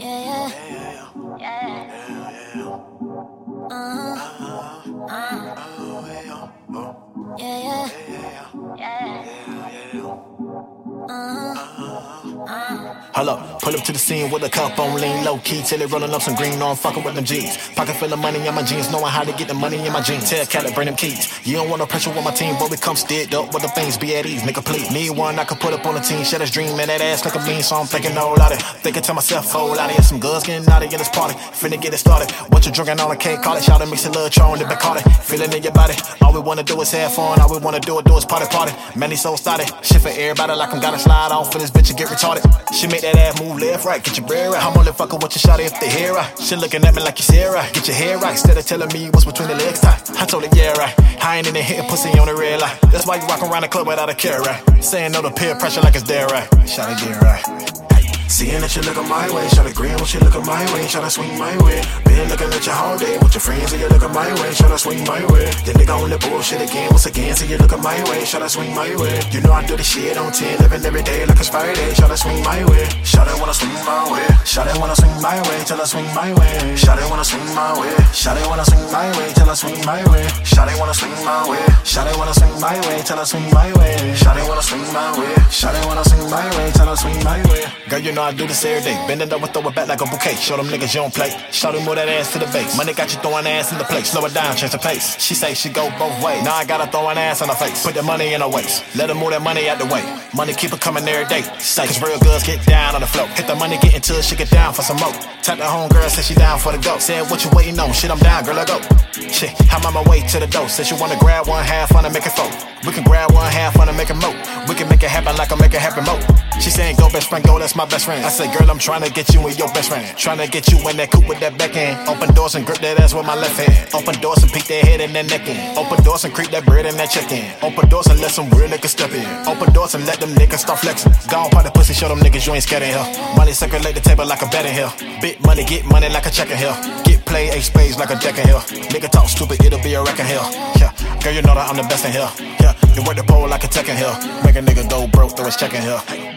Yeah, yeah, yeah, yeah. Uh-huh. Uh-huh. Yeah, yeah, pull up to the scene with a cup on lean low key till it rolling up some green. No, I'm fucking with them G's. Pocket full of money in my jeans, knowing how to get the money in my jeans. Tell Cali, bring them keys. You don't want no pressure with my team, but we come steered up with the things be at ease. Nigga, please. Need one I could put up on the team. Shut his dream, man, that ass like a bean. So I'm thinking all out of Thinking to myself, oh, out of here. Some girls getting out of this party. Finna get it started. What you drinking on, I can't call it. Shout it, mix a little tron to Bacardi. Feeling in your body. All we wanna do is have fun. All we wanna do do is party, party. Many souls started. Shit for everybody like I'm gotta slide off for this bitch and get retarded. She make that ass move left, right, get your bread right. I'm only fucking with your shawty if they hear right. She looking at me like you right. Get your hair right, instead of telling me what's between the legs tight. I told her, yeah, right. I ain't in the hitting pussy on the red light. That's why you walk around the club without a care, right? Saying no to peer pressure like it's there, right? Shawty, get right. Seeing that you lookin' my way, shot a green when you lookin' my way, shot a swing my way. Been looking at you all day with your friends and you lookin' my way, shot a swing my way. Then nigga on the bullshit again, once again, see you lookin' my way, shot a swing my way. You know I do the shit on 10, living every day like it's Friday, shot a swing my way. Shot it wanna swing my way, shot it wanna swing my way, till I swing my way. Shot it wanna swing my way, shot it wanna swing my way, till I swing my way. Shot it wanna swing my way, shot it wanna swing my way, till I swing my way. Shot it wanna swing my way, shot it wanna swing my way, till I swing my way. Girl, you know I do this every day. Bend it over, throw it back like a bouquet. Show them niggas you don't play. Show them move that ass to the base. Money got you throwing ass in the place. Slow it down, change the pace. She say she go both ways. Now I gotta throw an ass on her face. Put the money in her waist. Let her move that money out the way. Money keep her coming every day. Say, cause real girls get down on the floor. Hit the money, get into it, she get down for some more. Tap the home girl, say she down for the go. Said, what you waiting on? Shit, I'm down, girl, I go. Shit, I'm on my way to the door. Said you wanna grab one half, wanna make it four. We can grab one half, wanna make it more. We can make it happen like I make it happen best friend, go, that's my best friend. I said, girl, I'm trying to get you with your best friend. Trying to get you in that coupe with that backhand. Open doors and grip that ass with my left hand. Open doors and peek that head and that neck in. Open doors and creep that bread and that check in. Open doors and let some real niggas step in. Open doors and let them niggas start flexing. Gone part the pussy, show them niggas you ain't scared in here. Money circulate the table like a bet in here. Big money, get money like a check in here. Get play eight spades like a deck in here. Nigga talk stupid, it'll be a wreck in here. Yeah, girl, you know that I'm the best in here. Yeah, you work the pole like a tech in here. Make a nigga go broke, throw his check in here.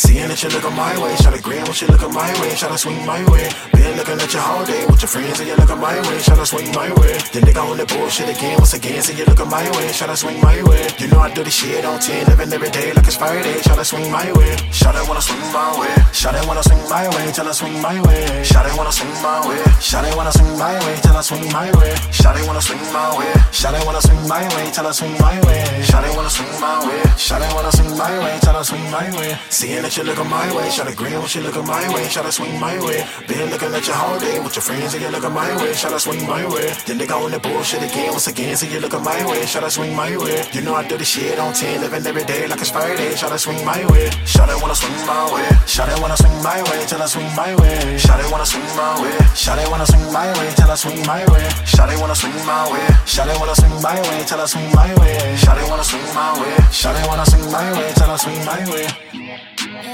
Seeing that you lookin' my way, shot a green when you lookin' my way, shot a swing my way. Been looking at you all day with your friends and you lookin' my way, shot a swing my way. Then nigga on the bullshit again, once again, see you lookin' my way, shot a swing my way. You know I do the shit on 10, living every day like it's Friday, shot a swing my way. Shot it wanna swing my way, shot it wanna swing my way, till I swing my way. Shot it wanna swing my way, shot it wanna swing my way, till I swing my way. Shot it wanna swing my way, shot it wanna swing my way, till I swing my way. Shot it wanna swing my way, shot it wanna swing my way, till I swing my way. Seeing that you lookin' my way, shot a green when you lookin' my way, shot a swing my way. Been looking at you all day with your friends and you lookin' my way, shot a swing my way. Then they go on the bullshit again, once again, see you lookin' my way, shot a swing my way. You know I do the shit on 10, living every day like it's Friday, shot a swing my way. Shot it wanna swing my way, shot it wanna swing my way, till I swing my way. Shot it wanna swing my way, shot it wanna swing my way, till I swing my way. Shot it wanna swing my way, shot it wanna swing my way, till I swing my way. Shot it wanna swing my way, shot it wanna swing my way, till I swing my way. It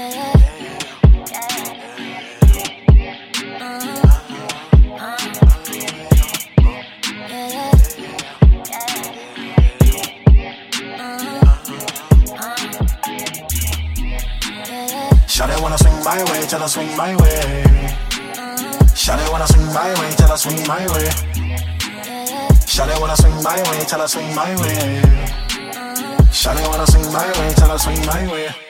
wanna swing my way, till I swing my way. It wanna swing my way, till I swing my way. It wanna swing my way, till I swing my way. It wanna swing my way, till I swing my way.